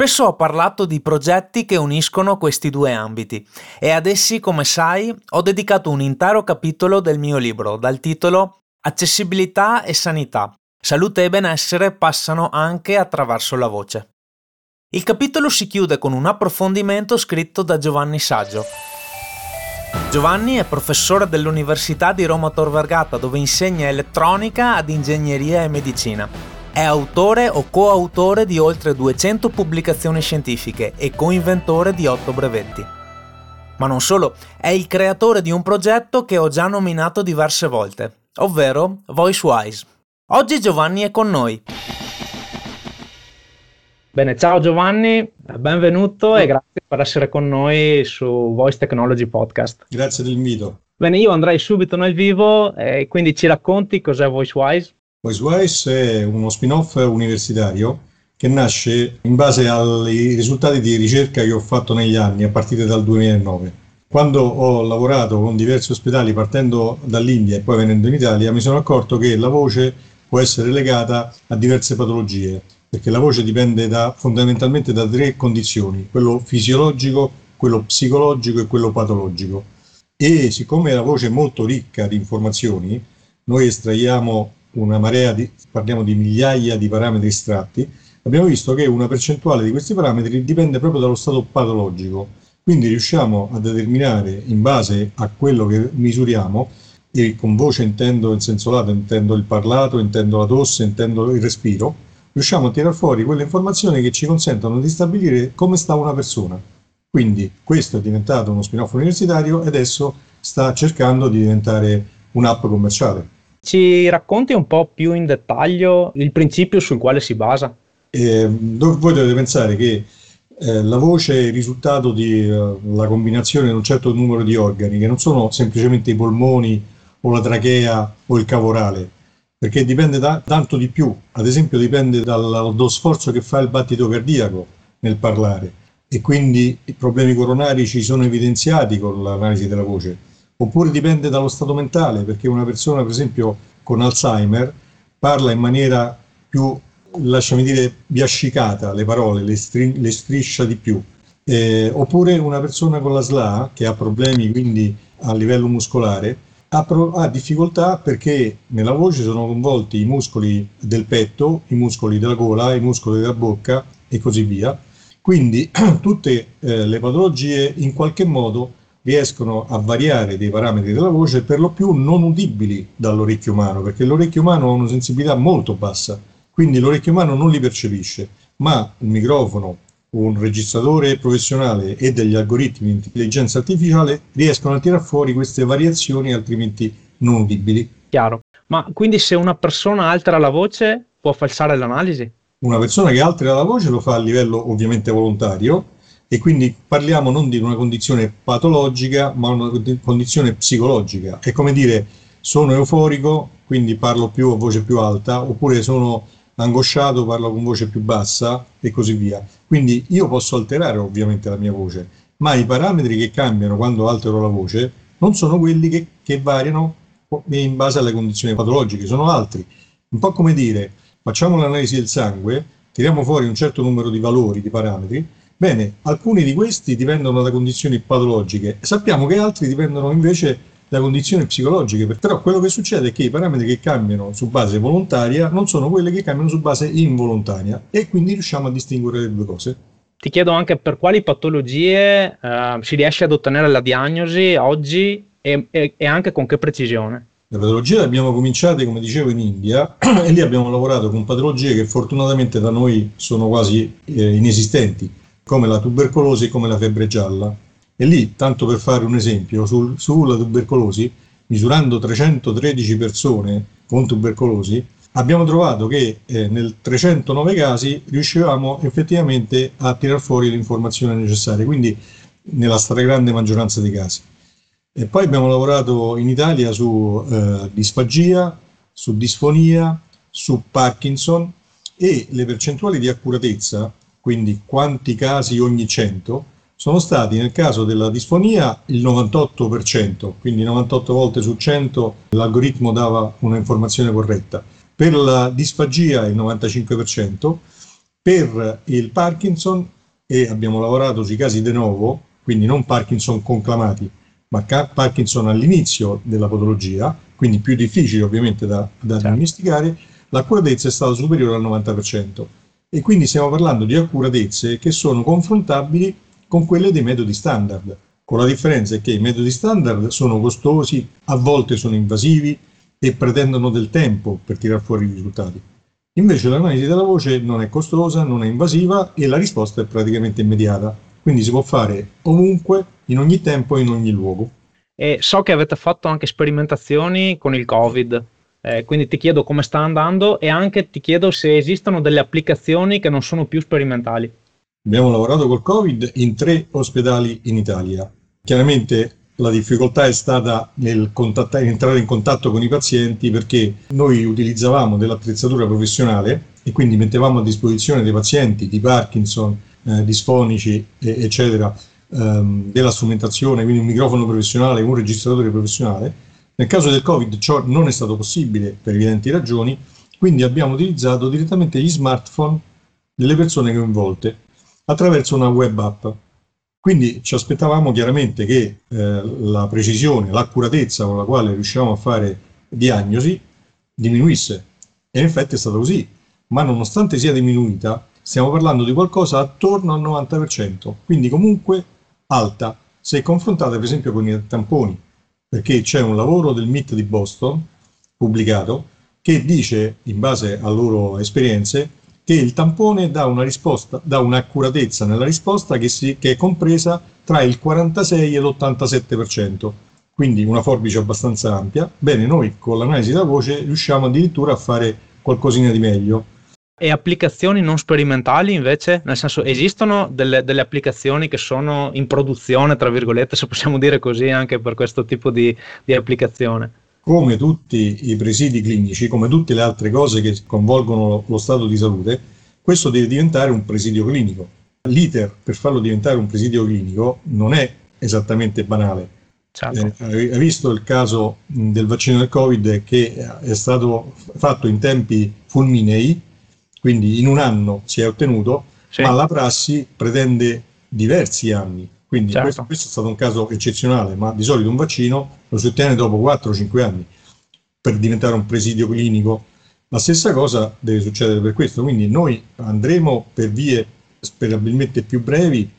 Spesso ho parlato di progetti che uniscono questi due ambiti e ad essi, come sai, ho dedicato un intero capitolo del mio libro dal titolo Accessibilità e sanità. Salute e benessere passano anche attraverso la voce. Il capitolo si chiude con un approfondimento scritto da Giovanni Saggio. Giovanni è professore dell'Università di Roma Tor Vergata dove insegna elettronica ad ingegneria e medicina. È autore o coautore di oltre 200 pubblicazioni scientifiche e coinventore di 8 brevetti. Ma non solo, è il creatore di un progetto che ho già nominato diverse volte, ovvero VoiceWise. Oggi Giovanni è con noi. Bene, ciao Giovanni, benvenuto e grazie per essere con noi su Voice Technology Podcast. Grazie dell'invito. Bene, io andrei subito nel vivo e quindi ci racconti cos'è VoiceWise? VoiceWise è uno spin-off universitario che nasce in base ai risultati di ricerca che ho fatto negli anni, a partire dal 2009. Quando ho lavorato con diversi ospedali partendo dall'India e poi venendo in Italia, mi sono accorto che la voce può essere legata a diverse patologie, perché la voce dipende da, fondamentalmente da tre condizioni, quello fisiologico, quello psicologico e quello patologico. E siccome la voce è molto ricca di informazioni, noi estraiamo una marea di, parliamo di migliaia di parametri estratti, abbiamo visto che una percentuale di questi parametri dipende proprio dallo stato patologico. Quindi riusciamo a determinare in base a quello che misuriamo, e con voce intendo in senso lato, intendo il parlato, intendo la tosse, intendo il respiro, riusciamo a tirare fuori quelle informazioni che ci consentono di stabilire come sta una persona. Quindi questo è diventato uno spin-off universitario e adesso sta cercando di diventare un'app commerciale. Ci racconti un po' più in dettaglio il principio sul quale si basa? Eh, voi dovete pensare che eh, la voce è il risultato della uh, combinazione di un certo numero di organi, che non sono semplicemente i polmoni o la trachea o il cavorale, perché dipende da, tanto di più. Ad esempio dipende dal, dallo sforzo che fa il battito cardiaco nel parlare e quindi i problemi coronari ci sono evidenziati con l'analisi della voce oppure dipende dallo stato mentale, perché una persona, per esempio, con Alzheimer parla in maniera più, lasciami dire, biascicata le parole, le, stri- le striscia di più. Eh, oppure una persona con la SLA, che ha problemi quindi a livello muscolare, ha, pro- ha difficoltà perché nella voce sono coinvolti i muscoli del petto, i muscoli della gola, i muscoli della bocca e così via. Quindi tutte eh, le patologie in qualche modo riescono a variare dei parametri della voce per lo più non udibili dall'orecchio umano, perché l'orecchio umano ha una sensibilità molto bassa, quindi l'orecchio umano non li percepisce, ma il microfono, un registratore professionale e degli algoritmi di intelligenza artificiale riescono a tirare fuori queste variazioni altrimenti non udibili. Chiaro. Ma quindi se una persona altera la voce può falsare l'analisi? Una persona che altera la voce lo fa a livello ovviamente volontario, e quindi parliamo non di una condizione patologica, ma una condizione psicologica. È come dire sono euforico, quindi parlo più a voce più alta, oppure sono angosciato, parlo con voce più bassa e così via. Quindi io posso alterare ovviamente la mia voce, ma i parametri che cambiano quando altero la voce non sono quelli che, che variano in base alle condizioni patologiche, sono altri. Un po' come dire, facciamo l'analisi del sangue, tiriamo fuori un certo numero di valori, di parametri, Bene, alcuni di questi dipendono da condizioni patologiche, sappiamo che altri dipendono invece da condizioni psicologiche, però quello che succede è che i parametri che cambiano su base volontaria non sono quelli che cambiano su base involontaria e quindi riusciamo a distinguere le due cose. Ti chiedo anche per quali patologie eh, si riesce ad ottenere la diagnosi oggi e, e, e anche con che precisione. Le patologie le abbiamo cominciate, come dicevo, in India e lì abbiamo lavorato con patologie che fortunatamente da noi sono quasi eh, inesistenti come la tubercolosi e come la febbre gialla. E lì, tanto per fare un esempio, sul, sulla tubercolosi, misurando 313 persone con tubercolosi, abbiamo trovato che eh, nel 309 casi riuscivamo effettivamente a tirar fuori l'informazione necessaria, quindi nella stragrande maggioranza dei casi. E poi abbiamo lavorato in Italia su eh, disfagia, su disfonia, su Parkinson e le percentuali di accuratezza, quindi quanti casi ogni 100, sono stati nel caso della disfonia il 98%, quindi 98 volte su 100 l'algoritmo dava un'informazione corretta. Per la disfagia il 95%, per il Parkinson, e abbiamo lavorato sui casi de novo, quindi non Parkinson conclamati, ma Parkinson all'inizio della patologia, quindi più difficile ovviamente da, da certo. diagnosticare, l'accuratezza è stata superiore al 90%. E quindi stiamo parlando di accuratezze che sono confrontabili con quelle dei metodi standard, con la differenza che i metodi standard sono costosi, a volte sono invasivi e pretendono del tempo per tirare fuori i risultati. Invece l'analisi della voce non è costosa, non è invasiva e la risposta è praticamente immediata. Quindi si può fare ovunque, in ogni tempo e in ogni luogo. E so che avete fatto anche sperimentazioni con il Covid, eh, quindi ti chiedo come sta andando e anche ti chiedo se esistono delle applicazioni che non sono più sperimentali. Abbiamo lavorato col Covid in tre ospedali in Italia. Chiaramente la difficoltà è stata nel entrare in contatto con i pazienti perché noi utilizzavamo dell'attrezzatura professionale e quindi mettevamo a disposizione dei pazienti di Parkinson, eh, disfonici, eh, eccetera, ehm, della strumentazione, quindi un microfono professionale, un registratore professionale. Nel caso del Covid ciò non è stato possibile per evidenti ragioni, quindi abbiamo utilizzato direttamente gli smartphone delle persone coinvolte attraverso una web app. Quindi ci aspettavamo chiaramente che eh, la precisione, l'accuratezza con la quale riuscivamo a fare diagnosi diminuisse. E in effetti è stato così. Ma nonostante sia diminuita, stiamo parlando di qualcosa attorno al 90%, quindi comunque alta, se confrontata per esempio con i tamponi, perché c'è un lavoro del MIT di Boston pubblicato che dice, in base a loro esperienze, che il tampone dà una risposta, dà un'accuratezza nella risposta che, si, che è compresa tra il 46 e l'87%, quindi una forbice abbastanza ampia. Bene, noi con l'analisi della voce riusciamo addirittura a fare qualcosina di meglio e applicazioni non sperimentali invece? Nel senso, esistono delle, delle, applicazioni che sono in produzione, tra virgolette, se possiamo dire così, anche per questo tipo di, di applicazione? Come tutti i presidi clinici, come tutte le altre cose che coinvolgono lo stato di salute, questo deve diventare un presidio clinico. L'iter per farlo diventare un presidio clinico non è esattamente banale. Certo. Eh, hai visto il caso del vaccino del Covid che è stato fatto in tempi fulminei, quindi in un anno si è ottenuto, sì. ma la prassi pretende diversi anni. Quindi certo. questo, questo, è stato un caso eccezionale, ma di solito un vaccino lo si ottiene dopo 4-5 anni per diventare un presidio clinico. La stessa cosa deve succedere per questo, quindi noi andremo per vie sperabilmente più brevi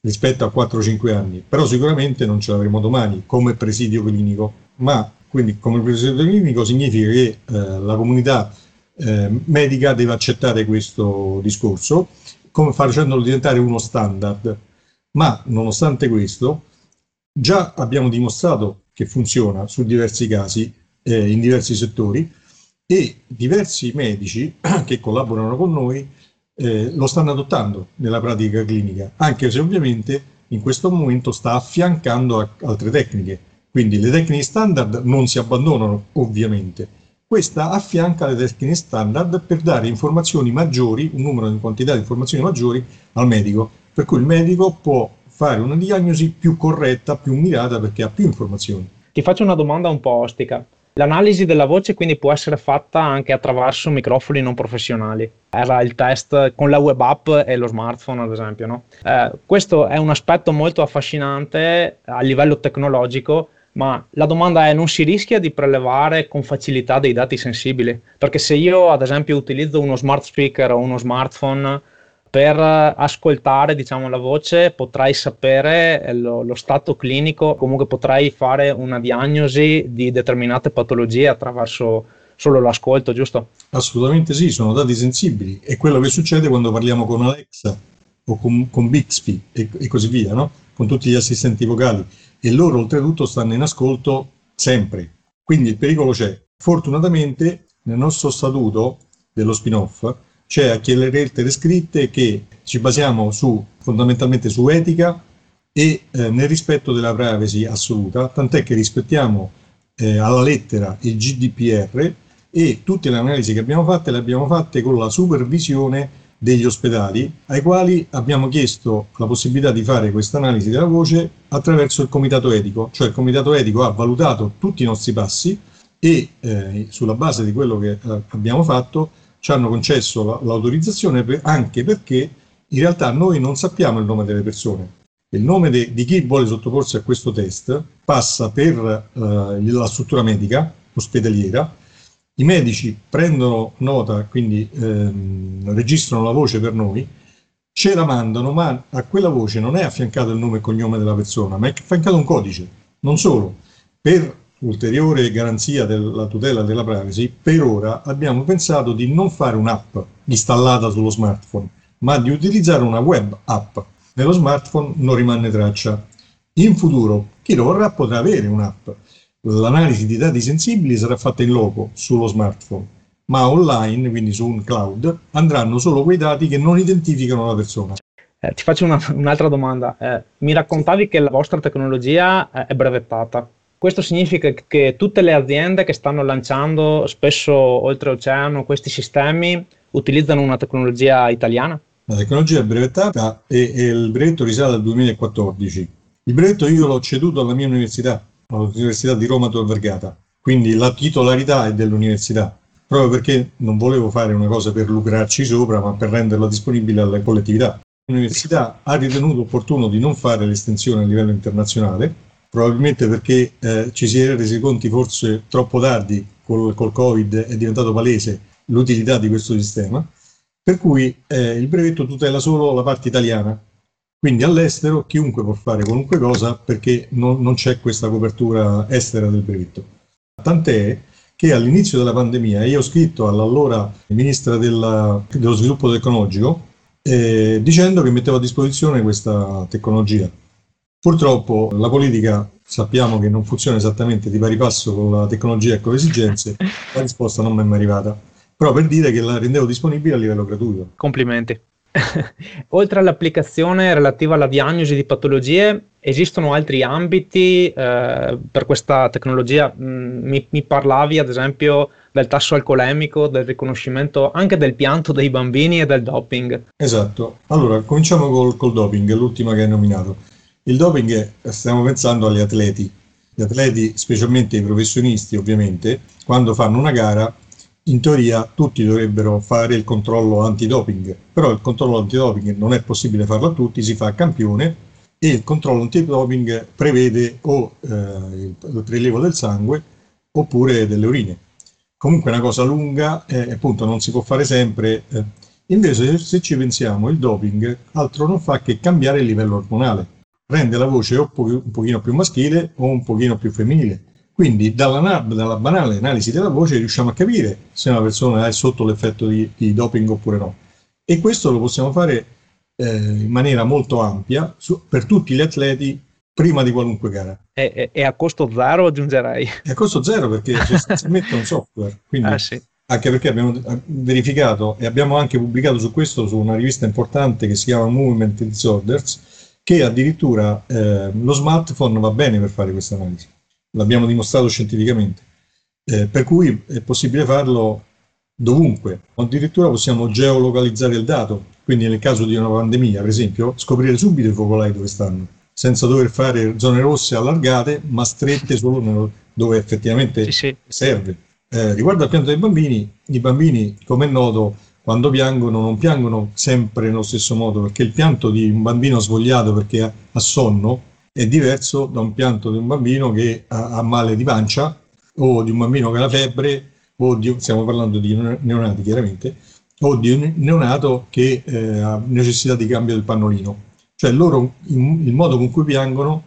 rispetto a 4-5 anni, però sicuramente non ce l'avremo domani come presidio clinico, ma quindi come presidio clinico significa che eh, la comunità eh, medica deve accettare questo discorso, come facendolo diventare uno standard. Ma nonostante questo, già abbiamo dimostrato che funziona su diversi casi, eh, in diversi settori, e diversi medici che collaborano con noi eh, lo stanno adottando nella pratica clinica, anche se ovviamente in questo momento sta affiancando altre tecniche. Quindi le tecniche standard non si abbandonano, ovviamente, questa affianca le tecniche standard per dare informazioni maggiori, un numero di quantità di informazioni maggiori al medico, per cui il medico può fare una diagnosi più corretta, più mirata perché ha più informazioni. Ti faccio una domanda un po' ostica. L'analisi della voce quindi può essere fatta anche attraverso microfoni non professionali. Era il test con la web app e lo smartphone, ad esempio. No? Eh, questo è un aspetto molto affascinante a livello tecnologico ma la domanda è non si rischia di prelevare con facilità dei dati sensibili? Perché se io ad esempio utilizzo uno smart speaker o uno smartphone per ascoltare diciamo, la voce potrei sapere lo, lo, stato clinico, comunque potrei fare una diagnosi di determinate patologie attraverso solo l'ascolto, giusto? Assolutamente sì, sono dati sensibili. È quello che succede quando parliamo con Alexa o con, con Bixby e, e così via, no? con tutti gli assistenti vocali e loro oltretutto stanno in ascolto sempre. Quindi il pericolo c'è. Fortunatamente nel nostro statuto dello spin-off c'è a chiedere lettere scritte che ci basiamo su, fondamentalmente su etica e eh, nel rispetto della privacy assoluta, tant'è che rispettiamo eh, alla lettera il GDPR e tutte le analisi che abbiamo fatte le abbiamo fatte con la supervisione degli ospedali ai quali abbiamo chiesto la possibilità di fare questa analisi della voce attraverso il comitato etico, cioè il comitato etico ha valutato tutti i nostri passi e eh, sulla base di quello che eh, abbiamo fatto ci hanno concesso la, l'autorizzazione per, anche perché in realtà noi non sappiamo il nome delle persone. Il nome de, di chi vuole sottoporsi a questo test passa per eh, la struttura medica ospedaliera i medici prendono nota, quindi ehm, registrano la voce per noi, ce la mandano, ma a quella voce non è affiancato il nome e cognome della persona, ma è affiancato un codice. Non solo, per ulteriore garanzia della tutela della privacy, per ora abbiamo pensato di non fare un'app installata sullo smartphone, ma di utilizzare una web app. Nello smartphone non rimane traccia. In futuro chi lo vorrà potrà avere un'app l'analisi di dati sensibili sarà fatta in loco sullo smartphone, ma online, quindi su un cloud, andranno solo quei dati che non identificano la persona. Eh, ti faccio una, un'altra domanda. Eh, mi raccontavi che la vostra tecnologia eh, è brevettata. Questo significa che tutte le aziende che stanno lanciando spesso oltreoceano questi sistemi utilizzano una tecnologia italiana? La tecnologia è brevettata e, e il brevetto risale al 2014. Il brevetto io l'ho ceduto alla mia università all'Università di Roma Tor Vergata, quindi la titolarità è dell'università, proprio perché non volevo fare una cosa per lucrarci sopra, ma per renderla disponibile alla collettività. L'università ha ritenuto opportuno di non fare l'estensione a livello internazionale, probabilmente perché eh, ci si è resi conti forse troppo tardi col, col Covid, è diventato palese l'utilità di questo sistema, per cui eh, il brevetto tutela solo la parte italiana, quindi all'estero chiunque può fare qualunque cosa perché non, non c'è questa copertura estera del brevetto. Tant'è che all'inizio della pandemia io ho scritto all'allora ministra della, dello sviluppo tecnologico eh, dicendo che mettevo a disposizione questa tecnologia. Purtroppo la politica sappiamo che non funziona esattamente di pari passo con la tecnologia e con le esigenze, la risposta non mi è mai arrivata. Però per dire che la rendevo disponibile a livello gratuito. Complimenti. Oltre all'applicazione relativa alla diagnosi di patologie, esistono altri ambiti eh, per questa tecnologia? Mm, mi, mi, parlavi ad esempio del tasso alcolemico, del riconoscimento anche del pianto dei bambini e del doping. Esatto. Allora, cominciamo col, col doping, l'ultima che hai nominato. Il doping, è, stiamo pensando agli atleti. Gli atleti, specialmente i professionisti ovviamente, quando fanno una gara in teoria tutti dovrebbero fare il controllo antidoping, però il controllo antidoping non è possibile farlo a tutti, si fa a campione e il controllo antidoping prevede o eh, il prelievo del sangue oppure delle urine. Comunque è una cosa lunga eh, appunto non si può fare sempre. Eh. Invece se ci pensiamo il doping altro non fa che cambiare il livello ormonale, rende la voce o un pochino più maschile o un pochino più femminile quindi dalla, dalla, banale analisi della voce riusciamo a capire se una persona è sotto l'effetto di, di doping oppure no. E questo lo possiamo fare eh, in maniera molto ampia su, per tutti gli atleti prima di qualunque gara. E, e, a costo zero aggiungerei. È a costo zero perché sostanzialmente è un software. Quindi, ah, sì. Anche perché abbiamo verificato e abbiamo anche pubblicato su questo su una rivista importante che si chiama Movement Disorders che addirittura eh, lo smartphone va bene per fare questa analisi l'abbiamo dimostrato scientificamente. Eh, per cui è possibile farlo dovunque, addirittura possiamo geolocalizzare il dato, quindi nel caso di una pandemia, per esempio, scoprire subito i focolai dove stanno, senza dover fare zone rosse allargate, ma strette solo dove effettivamente sì, sì. serve. Eh, riguardo al pianto dei bambini, i bambini, come è noto, quando piangono non piangono sempre nello stesso modo, perché il pianto di un bambino svogliato perché ha sonno è diverso da un pianto di un bambino che ha, ha male di pancia o di un bambino che ha la febbre o di, stiamo parlando di neonati chiaramente, o di un neonato che eh, ha necessità di cambio del pannolino. Cioè loro, il modo con cui piangono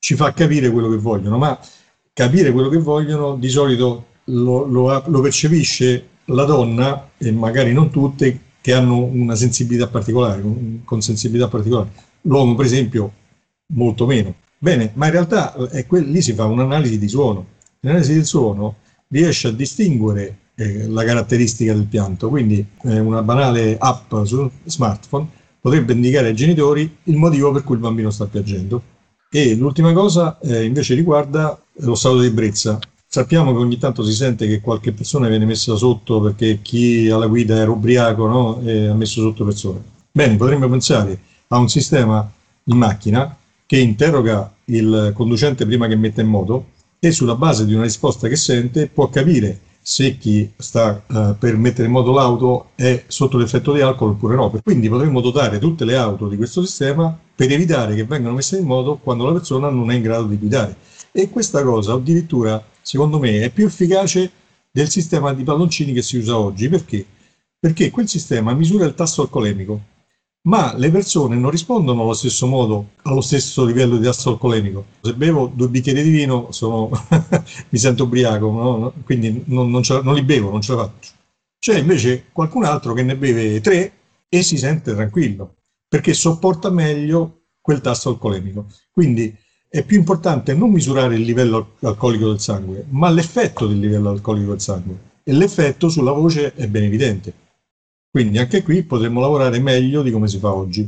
ci fa capire quello che vogliono, ma capire quello che vogliono di solito lo, lo, lo percepisce la donna, e magari non tutte, che hanno una sensibilità particolare, con sensibilità particolare. L'uomo, per esempio, molto meno. Bene, ma in realtà eh, lì si fa un'analisi di suono. L'analisi del suono riesce a distinguere eh, la caratteristica del pianto. Quindi eh, una banale app sul smartphone potrebbe indicare ai genitori il motivo per cui il bambino sta piangendo. E l'ultima cosa eh, invece riguarda lo stato di ebbrezza. Sappiamo che ogni tanto si sente che qualche persona viene messa sotto perché chi alla guida era ubriaco no? e ha messo sotto persone. Bene, potremmo pensare a un sistema in macchina che interroga il conducente prima che metta in moto e sulla base di una risposta che sente può capire se chi sta uh, per mettere in moto l'auto è sotto l'effetto di alcol oppure no. Quindi potremmo dotare tutte le auto di questo sistema per evitare che vengano messe in moto quando la persona non è in grado di guidare. E questa cosa addirittura, secondo me, è più efficace del sistema di palloncini che si usa oggi. Perché? Perché quel sistema misura il tasso alcolemico ma le persone non rispondono allo stesso modo, allo stesso livello di tasso alcolemico. Se bevo due bicchieri di vino sono, mi sento ubriaco, no? quindi non, non, non, li bevo, non ce la faccio. C'è invece qualcun altro che ne beve tre e si sente tranquillo, perché sopporta meglio quel tasso alcolemico. Quindi è più importante non misurare il livello alcolico del sangue, ma l'effetto del livello alcolico del sangue. E l'effetto sulla voce è ben evidente. Quindi anche qui potremmo lavorare meglio di come si fa oggi,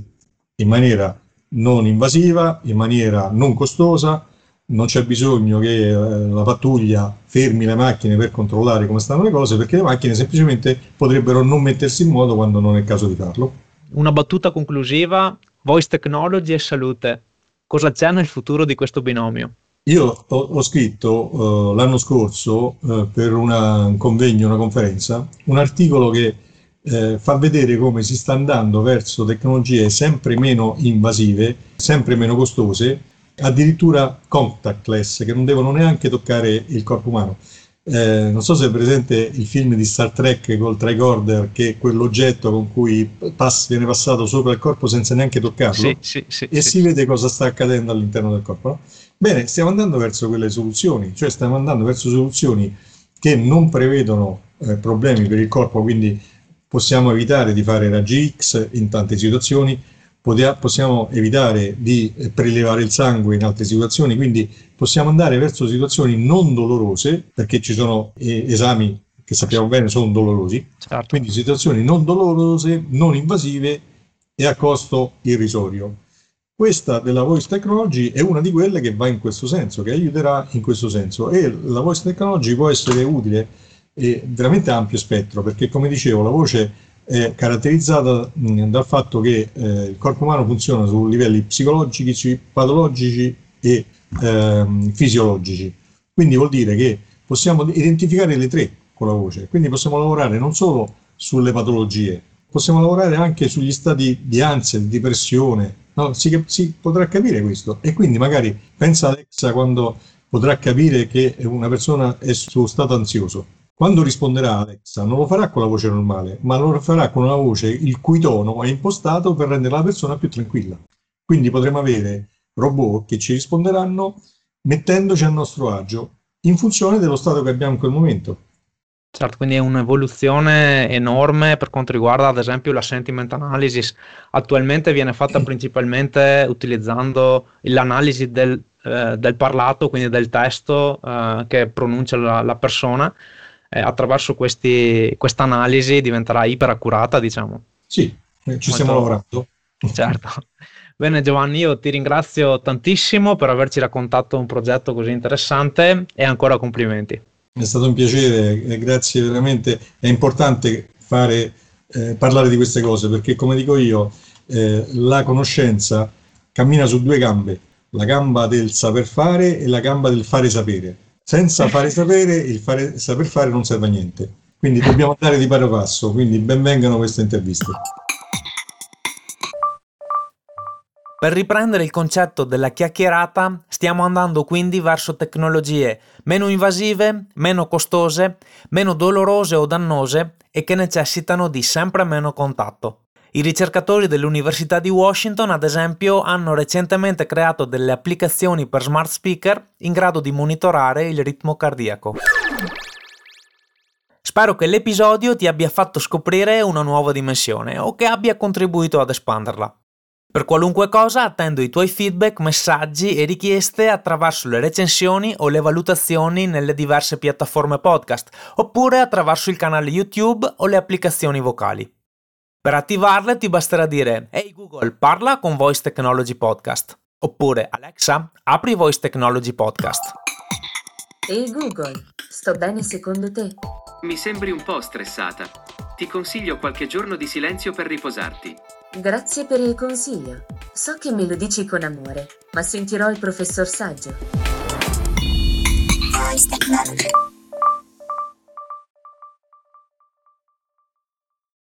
in maniera non invasiva, in maniera non costosa, non c'è bisogno che eh, la pattuglia fermi le macchine per controllare come stanno le cose, perché le macchine semplicemente potrebbero non mettersi in moto quando non è il caso di farlo. Una battuta conclusiva, voice technology e salute. Cosa c'è nel futuro di questo binomio? Io ho, ho scritto uh, l'anno scorso uh, per una, un convegno, una conferenza, un articolo che eh, fa vedere come si sta andando verso tecnologie sempre meno invasive, sempre meno costose, addirittura contactless, che non devono neanche toccare il corpo umano. Eh, non so se è presente il film di Star Trek col tricorder, che è quell'oggetto con cui pass- viene passato sopra il corpo senza neanche toccarlo, sì, sì, sì, e si vede cosa sta accadendo all'interno del corpo. No? Bene, stiamo andando verso quelle soluzioni, cioè stiamo andando verso soluzioni che non prevedono eh, problemi per il corpo, quindi possiamo evitare di fare raggi X in tante situazioni, possiamo evitare di prelevare il sangue in altre situazioni, quindi possiamo andare verso situazioni non dolorose, perché ci sono eh, esami che sappiamo bene sono dolorosi, certo. quindi situazioni non dolorose, non invasive e a costo irrisorio. Questa della voice technology è una di quelle che va in questo senso, che aiuterà in questo senso e la voice technology può essere utile e veramente ampio spettro, perché come dicevo la voce è caratterizzata mh, dal fatto che eh, il corpo umano funziona su livelli psicologici, patologici e ehm, fisiologici. Quindi vuol dire che possiamo identificare le tre con la voce, quindi possiamo lavorare non solo sulle patologie, possiamo lavorare anche sugli stati di ansia, di depressione, no? si, si, potrà capire questo e quindi magari pensa Alexa quando potrà capire che una persona è su stato ansioso quando risponderà Alexa non lo farà con la voce normale, ma lo farà con una voce il cui tono è impostato per rendere la persona più tranquilla. Quindi potremo avere robot che ci risponderanno mettendoci a nostro agio in funzione dello stato che abbiamo in quel momento. Certo, quindi è un'evoluzione enorme per quanto riguarda ad esempio la sentiment analysis. Attualmente viene fatta principalmente utilizzando l'analisi del, eh, del parlato, quindi del testo eh, che pronuncia la, la persona eh, attraverso questa analisi diventerà iperaccurata, diciamo. Sì, eh, ci stiamo lavorando. Certo. Bene Giovanni, io ti ringrazio tantissimo per averci raccontato un progetto così interessante e ancora complimenti. È stato un piacere, grazie veramente. È importante fare, eh, parlare di queste cose perché, come dico io, eh, la conoscenza cammina su due gambe, la gamba del saper fare e la gamba del fare sapere. Senza fare sapere, il fare, saper fare non serve a niente. Quindi dobbiamo andare di pari passo, quindi benvengano queste interviste. Per riprendere il concetto della chiacchierata, stiamo andando quindi verso tecnologie meno invasive, meno costose, meno dolorose o dannose e che necessitano di sempre meno contatto. I ricercatori dell'Università di Washington, ad esempio, hanno recentemente creato delle applicazioni per smart speaker in grado di monitorare il ritmo cardiaco. Spero che l'episodio ti abbia fatto scoprire una nuova dimensione o che abbia contribuito ad espanderla. Per qualunque cosa attendo i tuoi feedback, messaggi e richieste attraverso le recensioni o le valutazioni nelle diverse piattaforme podcast, oppure attraverso il canale YouTube o le applicazioni vocali. Per attivarle ti basterà dire Ehi hey Google, parla con Voice Technology Podcast. Oppure Alexa, apri Voice Technology Podcast. Ehi hey Google, sto bene secondo te? Mi sembri un po' stressata. Ti consiglio qualche giorno di silenzio per riposarti. Grazie per il consiglio. So che me lo dici con amore, ma sentirò il professor Saggio. Voice Technology.